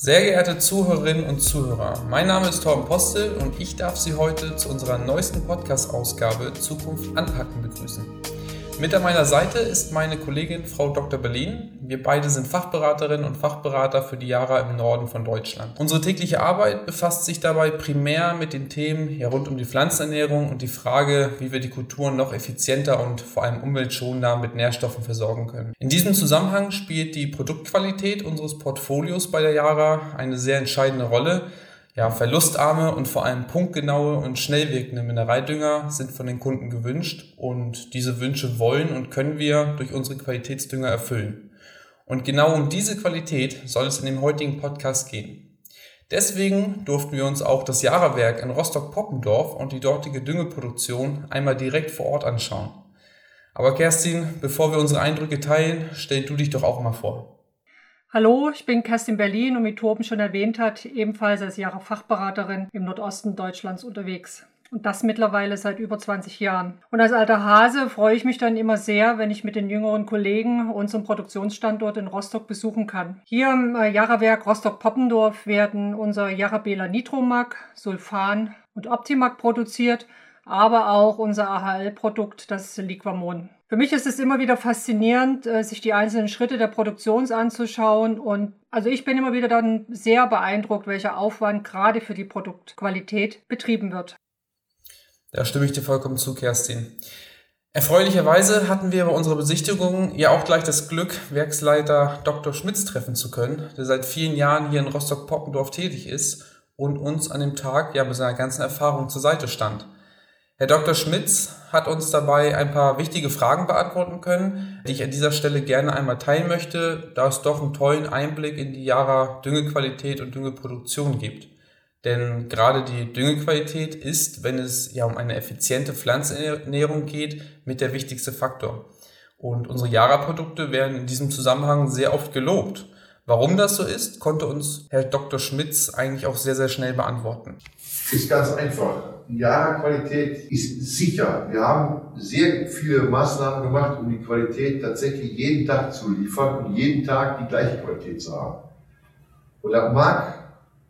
Sehr geehrte Zuhörerinnen und Zuhörer, mein Name ist Torben Postel und ich darf Sie heute zu unserer neuesten Podcast-Ausgabe Zukunft anpacken begrüßen. Mit an meiner Seite ist meine Kollegin Frau Dr. Berlin. Wir beide sind Fachberaterinnen und Fachberater für die Jara im Norden von Deutschland. Unsere tägliche Arbeit befasst sich dabei primär mit den Themen ja, rund um die Pflanzenernährung und die Frage, wie wir die Kulturen noch effizienter und vor allem umweltschonender mit Nährstoffen versorgen können. In diesem Zusammenhang spielt die Produktqualität unseres Portfolios bei der Jara eine sehr entscheidende Rolle ja, verlustarme und vor allem punktgenaue und schnell wirkende Mineraldünger sind von den Kunden gewünscht und diese Wünsche wollen und können wir durch unsere Qualitätsdünger erfüllen. Und genau um diese Qualität soll es in dem heutigen Podcast gehen. Deswegen durften wir uns auch das Jahrewerk in Rostock-Poppendorf und die dortige Düngeproduktion einmal direkt vor Ort anschauen. Aber Kerstin, bevor wir unsere Eindrücke teilen, stell du dich doch auch mal vor. Hallo, ich bin Kerstin Berlin und wie Torben schon erwähnt hat, ebenfalls als Jahre Fachberaterin im Nordosten Deutschlands unterwegs. Und das mittlerweile seit über 20 Jahren. Und als alter Hase freue ich mich dann immer sehr, wenn ich mit den jüngeren Kollegen unseren Produktionsstandort in Rostock besuchen kann. Hier im äh, Jarawerk Rostock-Poppendorf werden unser Jarabela Nitromac, Sulfan und Optimac produziert, aber auch unser AHL-Produkt, das Liquamon. Für mich ist es immer wieder faszinierend, äh, sich die einzelnen Schritte der Produktion anzuschauen. Und also ich bin immer wieder dann sehr beeindruckt, welcher Aufwand gerade für die Produktqualität betrieben wird. Da stimme ich dir vollkommen zu, Kerstin. Erfreulicherweise hatten wir bei unserer Besichtigung ja auch gleich das Glück, Werksleiter Dr. Schmitz treffen zu können, der seit vielen Jahren hier in Rostock-Poppendorf tätig ist und uns an dem Tag ja mit seiner ganzen Erfahrung zur Seite stand. Herr Dr. Schmitz hat uns dabei ein paar wichtige Fragen beantworten können, die ich an dieser Stelle gerne einmal teilen möchte, da es doch einen tollen Einblick in die Jara Düngequalität und Düngeproduktion gibt. Denn gerade die Düngequalität ist, wenn es ja um eine effiziente Pflanzenernährung geht, mit der wichtigste Faktor. Und unsere Jara-Produkte werden in diesem Zusammenhang sehr oft gelobt. Warum das so ist, konnte uns Herr Dr. Schmitz eigentlich auch sehr, sehr schnell beantworten. Ist ganz einfach die Jahrequalität ist sicher. Wir haben sehr viele Maßnahmen gemacht, um die Qualität tatsächlich jeden Tag zu liefern und jeden Tag die gleiche Qualität zu haben. Und das mag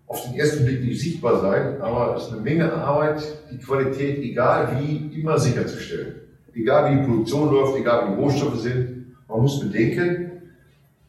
auf den ersten Blick nicht sichtbar sein, aber es ist eine Menge Arbeit, die Qualität, egal wie, immer sicherzustellen. Egal wie die Produktion läuft, egal wie die Rohstoffe sind. Man muss bedenken,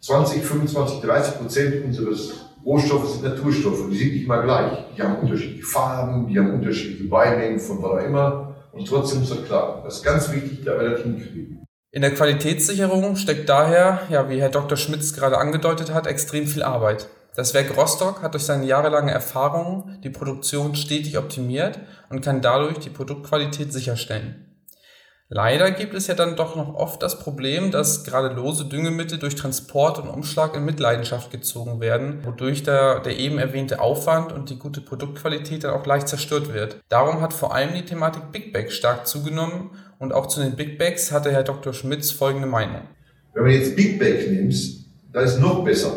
20, 25, 30 Prozent unseres Rohstoffe sind Naturstoffe, die sind nicht mal gleich. Die haben unterschiedliche Farben, die haben unterschiedliche Beimengen von was auch immer. Und trotzdem muss das klappen. Das ist ganz wichtig, da wir das hinkriegen. In der Qualitätssicherung steckt daher, ja, wie Herr Dr. Schmitz gerade angedeutet hat, extrem viel Arbeit. Das Werk Rostock hat durch seine jahrelange Erfahrung die Produktion stetig optimiert und kann dadurch die Produktqualität sicherstellen. Leider gibt es ja dann doch noch oft das Problem, dass gerade lose Düngemittel durch Transport und Umschlag in Mitleidenschaft gezogen werden, wodurch der, der eben erwähnte Aufwand und die gute Produktqualität dann auch leicht zerstört wird. Darum hat vor allem die Thematik Big Bags stark zugenommen und auch zu den Big Bags hatte Herr Dr. Schmitz folgende Meinung. Wenn man jetzt Big Bag nimmt, dann ist noch besser.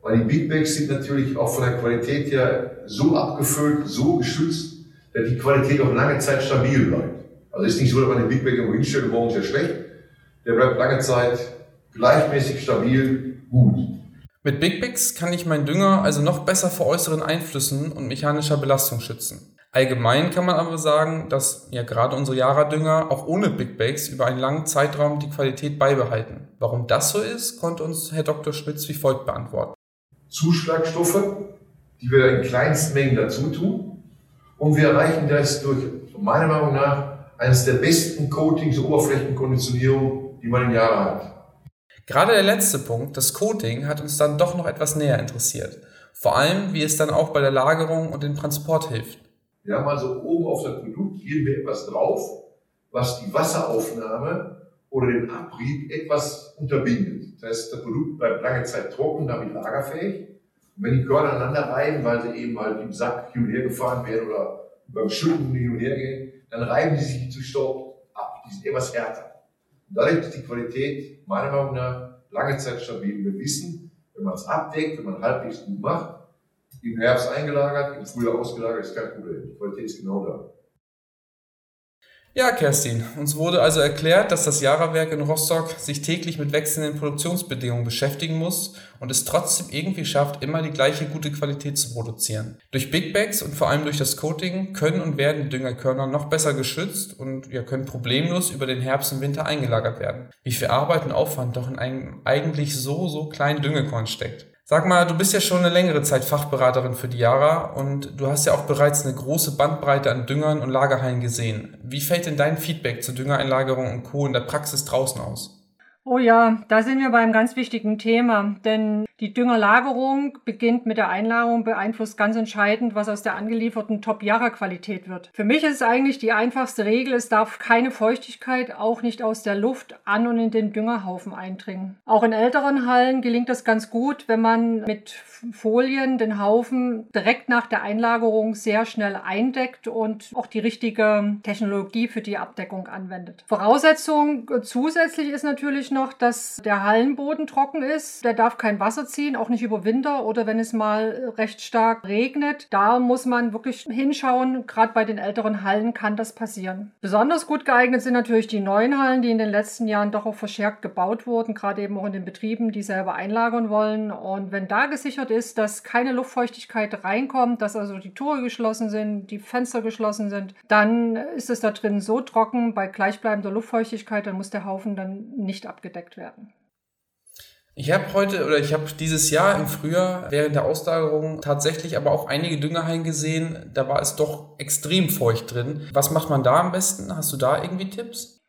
Weil die Big Bags sind natürlich auch von der Qualität her so abgefüllt, so geschützt, dass die Qualität auch lange Zeit stabil bleibt. Also ist nicht so, dass man den Big Bang irgendwo hinstellt und morgen ist er schlecht. Der bleibt lange Zeit gleichmäßig stabil gut. Mit Big Bags kann ich meinen Dünger also noch besser vor äußeren Einflüssen und mechanischer Belastung schützen. Allgemein kann man aber sagen, dass ja gerade unsere Jara-Dünger auch ohne Big Bags über einen langen Zeitraum die Qualität beibehalten. Warum das so ist, konnte uns Herr Dr. Schmitz wie folgt beantworten. Zuschlagstoffe, die wir in kleinsten Mengen dazu tun. Und wir erreichen das durch, meiner Meinung nach, eines der besten Coatings- Oberflächenkonditionierung, die man in Jahren hat. Gerade der letzte Punkt, das Coating, hat uns dann doch noch etwas näher interessiert. Vor allem, wie es dann auch bei der Lagerung und dem Transport hilft. Wir haben also oben auf das Produkt geben wir etwas drauf, was die Wasseraufnahme oder den Abrieb etwas unterbindet. Das heißt, das Produkt bleibt lange Zeit trocken, damit lagerfähig. Und wenn die Körner aneinander reiben, weil sie eben halt im Sack hin und her gefahren werden oder beim Schütten hin und her gehen, dann reiben die sich zu Staub ab. Die sind etwas härter. Und dadurch ist die Qualität meiner Meinung nach lange Zeit stabil. Wir wissen, wenn man es abdeckt, wenn man halbwegs gut macht, im Herbst eingelagert, im Frühjahr ausgelagert, ist kein Problem. Die Qualität ist genau da. Ja, Kerstin, uns wurde also erklärt, dass das Jara-Werk in Rostock sich täglich mit wechselnden Produktionsbedingungen beschäftigen muss und es trotzdem irgendwie schafft, immer die gleiche gute Qualität zu produzieren. Durch Big Bags und vor allem durch das Coating können und werden Düngerkörner noch besser geschützt und ja, können problemlos über den Herbst und Winter eingelagert werden. Wie viel Arbeit und Aufwand doch in einem eigentlich so, so kleinen Düngekorn steckt. Sag mal, du bist ja schon eine längere Zeit Fachberaterin für die Jara und du hast ja auch bereits eine große Bandbreite an Düngern und Lagerhallen gesehen. Wie fällt denn dein Feedback zur Düngereinlagerung und Co. in der Praxis draußen aus? Oh ja, da sind wir bei einem ganz wichtigen Thema, denn die Düngerlagerung beginnt mit der Einlagerung, beeinflusst ganz entscheidend, was aus der angelieferten Top-Jara-Qualität wird. Für mich ist es eigentlich die einfachste Regel, es darf keine Feuchtigkeit, auch nicht aus der Luft, an und in den Düngerhaufen eindringen. Auch in älteren Hallen gelingt das ganz gut, wenn man mit Folien den Haufen direkt nach der Einlagerung sehr schnell eindeckt und auch die richtige Technologie für die Abdeckung anwendet. Voraussetzung zusätzlich ist natürlich noch, dass der Hallenboden trocken ist. Der darf kein Wasser ziehen, auch nicht über Winter oder wenn es mal recht stark regnet. Da muss man wirklich hinschauen. Gerade bei den älteren Hallen kann das passieren. Besonders gut geeignet sind natürlich die neuen Hallen, die in den letzten Jahren doch auch verschärft gebaut wurden, gerade eben auch in den Betrieben, die selber einlagern wollen. Und wenn da gesichert ist, dass keine Luftfeuchtigkeit reinkommt, dass also die Tore geschlossen sind, die Fenster geschlossen sind, dann ist es da drin so trocken bei gleichbleibender Luftfeuchtigkeit, dann muss der Haufen dann nicht abgedeckt werden. Ich habe heute oder ich habe dieses Jahr im Frühjahr während der Auslagerung tatsächlich aber auch einige Düngerhallen gesehen. Da war es doch extrem feucht drin. Was macht man da am besten? Hast du da irgendwie Tipps?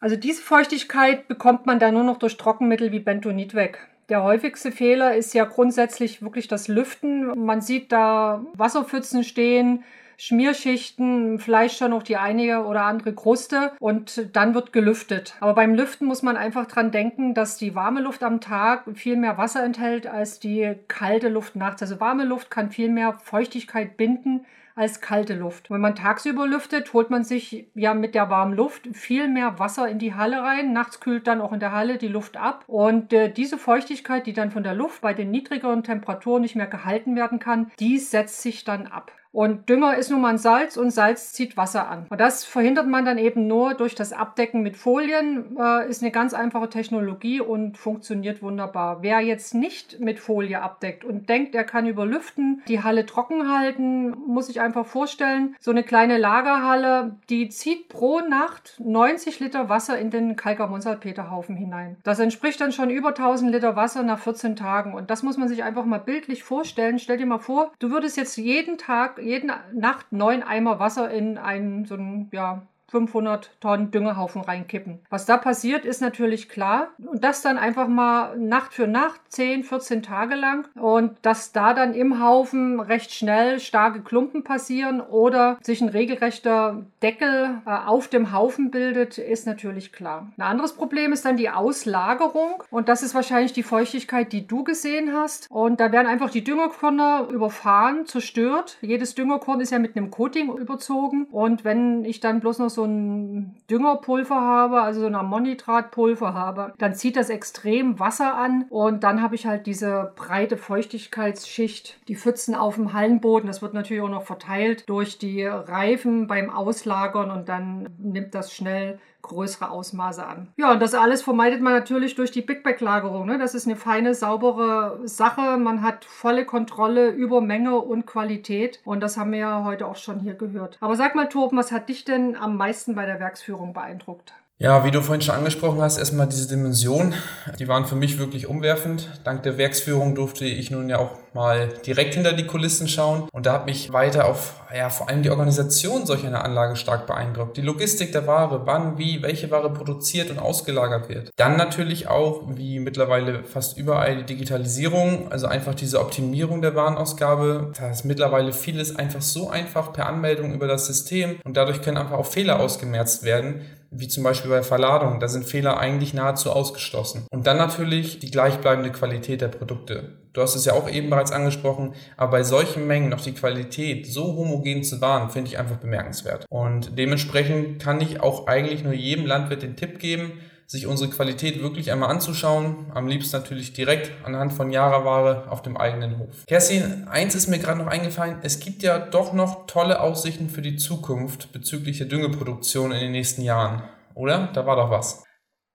Also diese Feuchtigkeit bekommt man da nur noch durch Trockenmittel wie Bentonit weg. Der häufigste Fehler ist ja grundsätzlich wirklich das Lüften. Man sieht da Wasserpfützen stehen, Schmierschichten, vielleicht schon noch die eine oder andere Kruste und dann wird gelüftet. Aber beim Lüften muss man einfach dran denken, dass die warme Luft am Tag viel mehr Wasser enthält als die kalte Luft nachts. Also warme Luft kann viel mehr Feuchtigkeit binden als kalte Luft. Wenn man tagsüber lüftet, holt man sich ja mit der warmen Luft viel mehr Wasser in die Halle rein. Nachts kühlt dann auch in der Halle die Luft ab. Und äh, diese Feuchtigkeit, die dann von der Luft bei den niedrigeren Temperaturen nicht mehr gehalten werden kann, die setzt sich dann ab. Und Dünger ist nun mal ein Salz und Salz zieht Wasser an. Und das verhindert man dann eben nur durch das Abdecken mit Folien. Äh, ist eine ganz einfache Technologie und funktioniert wunderbar. Wer jetzt nicht mit Folie abdeckt und denkt, er kann über Lüften die Halle trocken halten, muss sich einfach vorstellen, so eine kleine Lagerhalle, die zieht pro Nacht 90 Liter Wasser in den Kalkamon-Salpeterhaufen hinein. Das entspricht dann schon über 1000 Liter Wasser nach 14 Tagen. Und das muss man sich einfach mal bildlich vorstellen. Stell dir mal vor, du würdest jetzt jeden Tag jede Nacht neun Eimer Wasser in einen so einen, ja, 500 Tonnen Düngehaufen reinkippen. Was da passiert, ist natürlich klar. Und das dann einfach mal Nacht für Nacht, 10, 14 Tage lang. Und dass da dann im Haufen recht schnell starke Klumpen passieren oder sich ein regelrechter Deckel äh, auf dem Haufen bildet, ist natürlich klar. Ein anderes Problem ist dann die Auslagerung. Und das ist wahrscheinlich die Feuchtigkeit, die du gesehen hast. Und da werden einfach die Düngerkörner überfahren, zerstört. Jedes Düngerkorn ist ja mit einem Coating überzogen. Und wenn ich dann bloß noch so ein Düngerpulver habe, also so ein Ammonnitratpulver habe, dann zieht das extrem Wasser an und dann habe ich halt diese breite Feuchtigkeitsschicht, die Pfützen auf dem Hallenboden. Das wird natürlich auch noch verteilt durch die Reifen beim Auslagern und dann nimmt das schnell größere Ausmaße an. Ja, und das alles vermeidet man natürlich durch die Big Bag Lagerung. Ne? Das ist eine feine, saubere Sache. Man hat volle Kontrolle über Menge und Qualität. Und das haben wir ja heute auch schon hier gehört. Aber sag mal, Torben, was hat dich denn am meisten bei der Werksführung beeindruckt? Ja, wie du vorhin schon angesprochen hast, erstmal diese Dimension, die waren für mich wirklich umwerfend. Dank der Werksführung durfte ich nun ja auch mal direkt hinter die Kulissen schauen und da hat mich weiter auf, ja, vor allem die Organisation solch einer Anlage stark beeindruckt. Die Logistik der Ware, wann, wie, welche Ware produziert und ausgelagert wird. Dann natürlich auch, wie mittlerweile fast überall, die Digitalisierung, also einfach diese Optimierung der Warenausgabe. Da ist mittlerweile vieles einfach so einfach per Anmeldung über das System und dadurch können einfach auch Fehler ausgemerzt werden wie zum Beispiel bei Verladung, da sind Fehler eigentlich nahezu ausgeschlossen. Und dann natürlich die gleichbleibende Qualität der Produkte. Du hast es ja auch eben bereits angesprochen, aber bei solchen Mengen noch die Qualität so homogen zu wahren, finde ich einfach bemerkenswert. Und dementsprechend kann ich auch eigentlich nur jedem Landwirt den Tipp geben, sich unsere Qualität wirklich einmal anzuschauen. Am liebsten natürlich direkt anhand von Jara-Ware auf dem eigenen Hof. Kerstin, eins ist mir gerade noch eingefallen. Es gibt ja doch noch tolle Aussichten für die Zukunft bezüglich der Düngeproduktion in den nächsten Jahren. Oder? Da war doch was.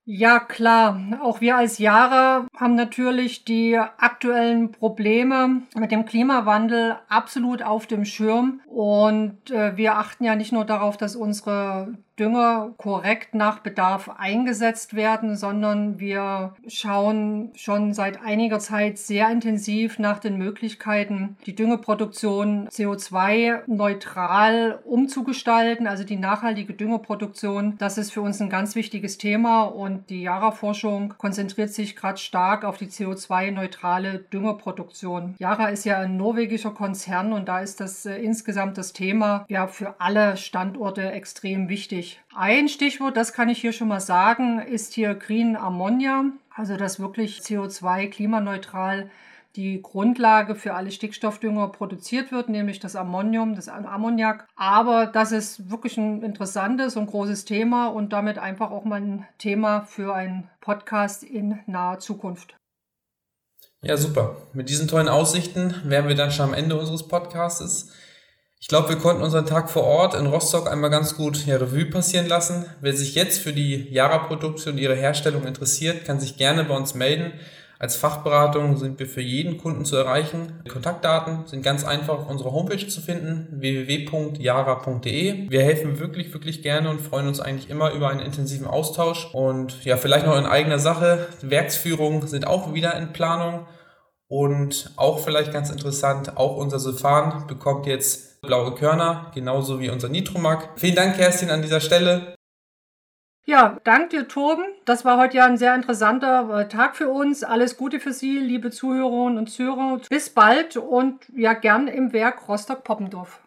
Ja, klar. Auch wir als Jahre haben natürlich die aktuellen Probleme mit dem Klimawandel absolut auf dem Schirm. Und äh, wir achten ja nicht nur darauf, dass unsere Dünger korrekt nach Bedarf eingesetzt werden, sondern wir schauen schon seit einiger Zeit sehr intensiv nach den Möglichkeiten, die Düngeproduktion CO2-neutral umzugestalten, also die nachhaltige Düngerproduktion. Das ist für uns ein ganz wichtiges Thema und die Jara-Forschung konzentriert sich gerade stark auf die CO2-neutrale Düngerproduktion. Jara ist ja ein norwegischer Konzern und da ist das äh, insgesamt das Thema ja für alle Standorte extrem wichtig wichtig. Ein Stichwort, das kann ich hier schon mal sagen, ist hier Green Ammonia, also das wirklich CO2 klimaneutral die Grundlage für alle Stickstoffdünger produziert wird, nämlich das Ammonium, das Ammoniak. Aber das ist wirklich ein interessantes und großes Thema und damit einfach auch mal ein Thema für einen Podcast in naher Zukunft. Ja, super. Mit diesen tollen Aussichten wären wir dann schon am Ende unseres Podcasts. Ich glaube, wir konnten unseren Tag vor Ort in Rostock einmal ganz gut ja, Revue passieren lassen. Wer sich jetzt für die Jara-Produkte und ihre Herstellung interessiert, kann sich gerne bei uns melden. Als Fachberatung sind wir für jeden Kunden zu erreichen. Die Kontaktdaten sind ganz einfach auf unserer Homepage zu finden, www.jara.de. Wir helfen wirklich, wirklich gerne und freuen uns eigentlich immer über einen intensiven Austausch. Und ja, vielleicht noch in eigener Sache. Werksführungen sind auch wieder in Planung. Und auch vielleicht ganz interessant, auch unser Sulfan bekommt jetzt blaue Körner, genauso wie unser Nitromac. Vielen Dank, Kerstin, an dieser Stelle. Ja, danke dir, Torben. Das war heute ja ein sehr interessanter äh, Tag für uns. Alles Gute für Sie, liebe Zuhörerinnen und Zuhörer. Bis bald und ja, gern im Werk Rostock-Poppendorf.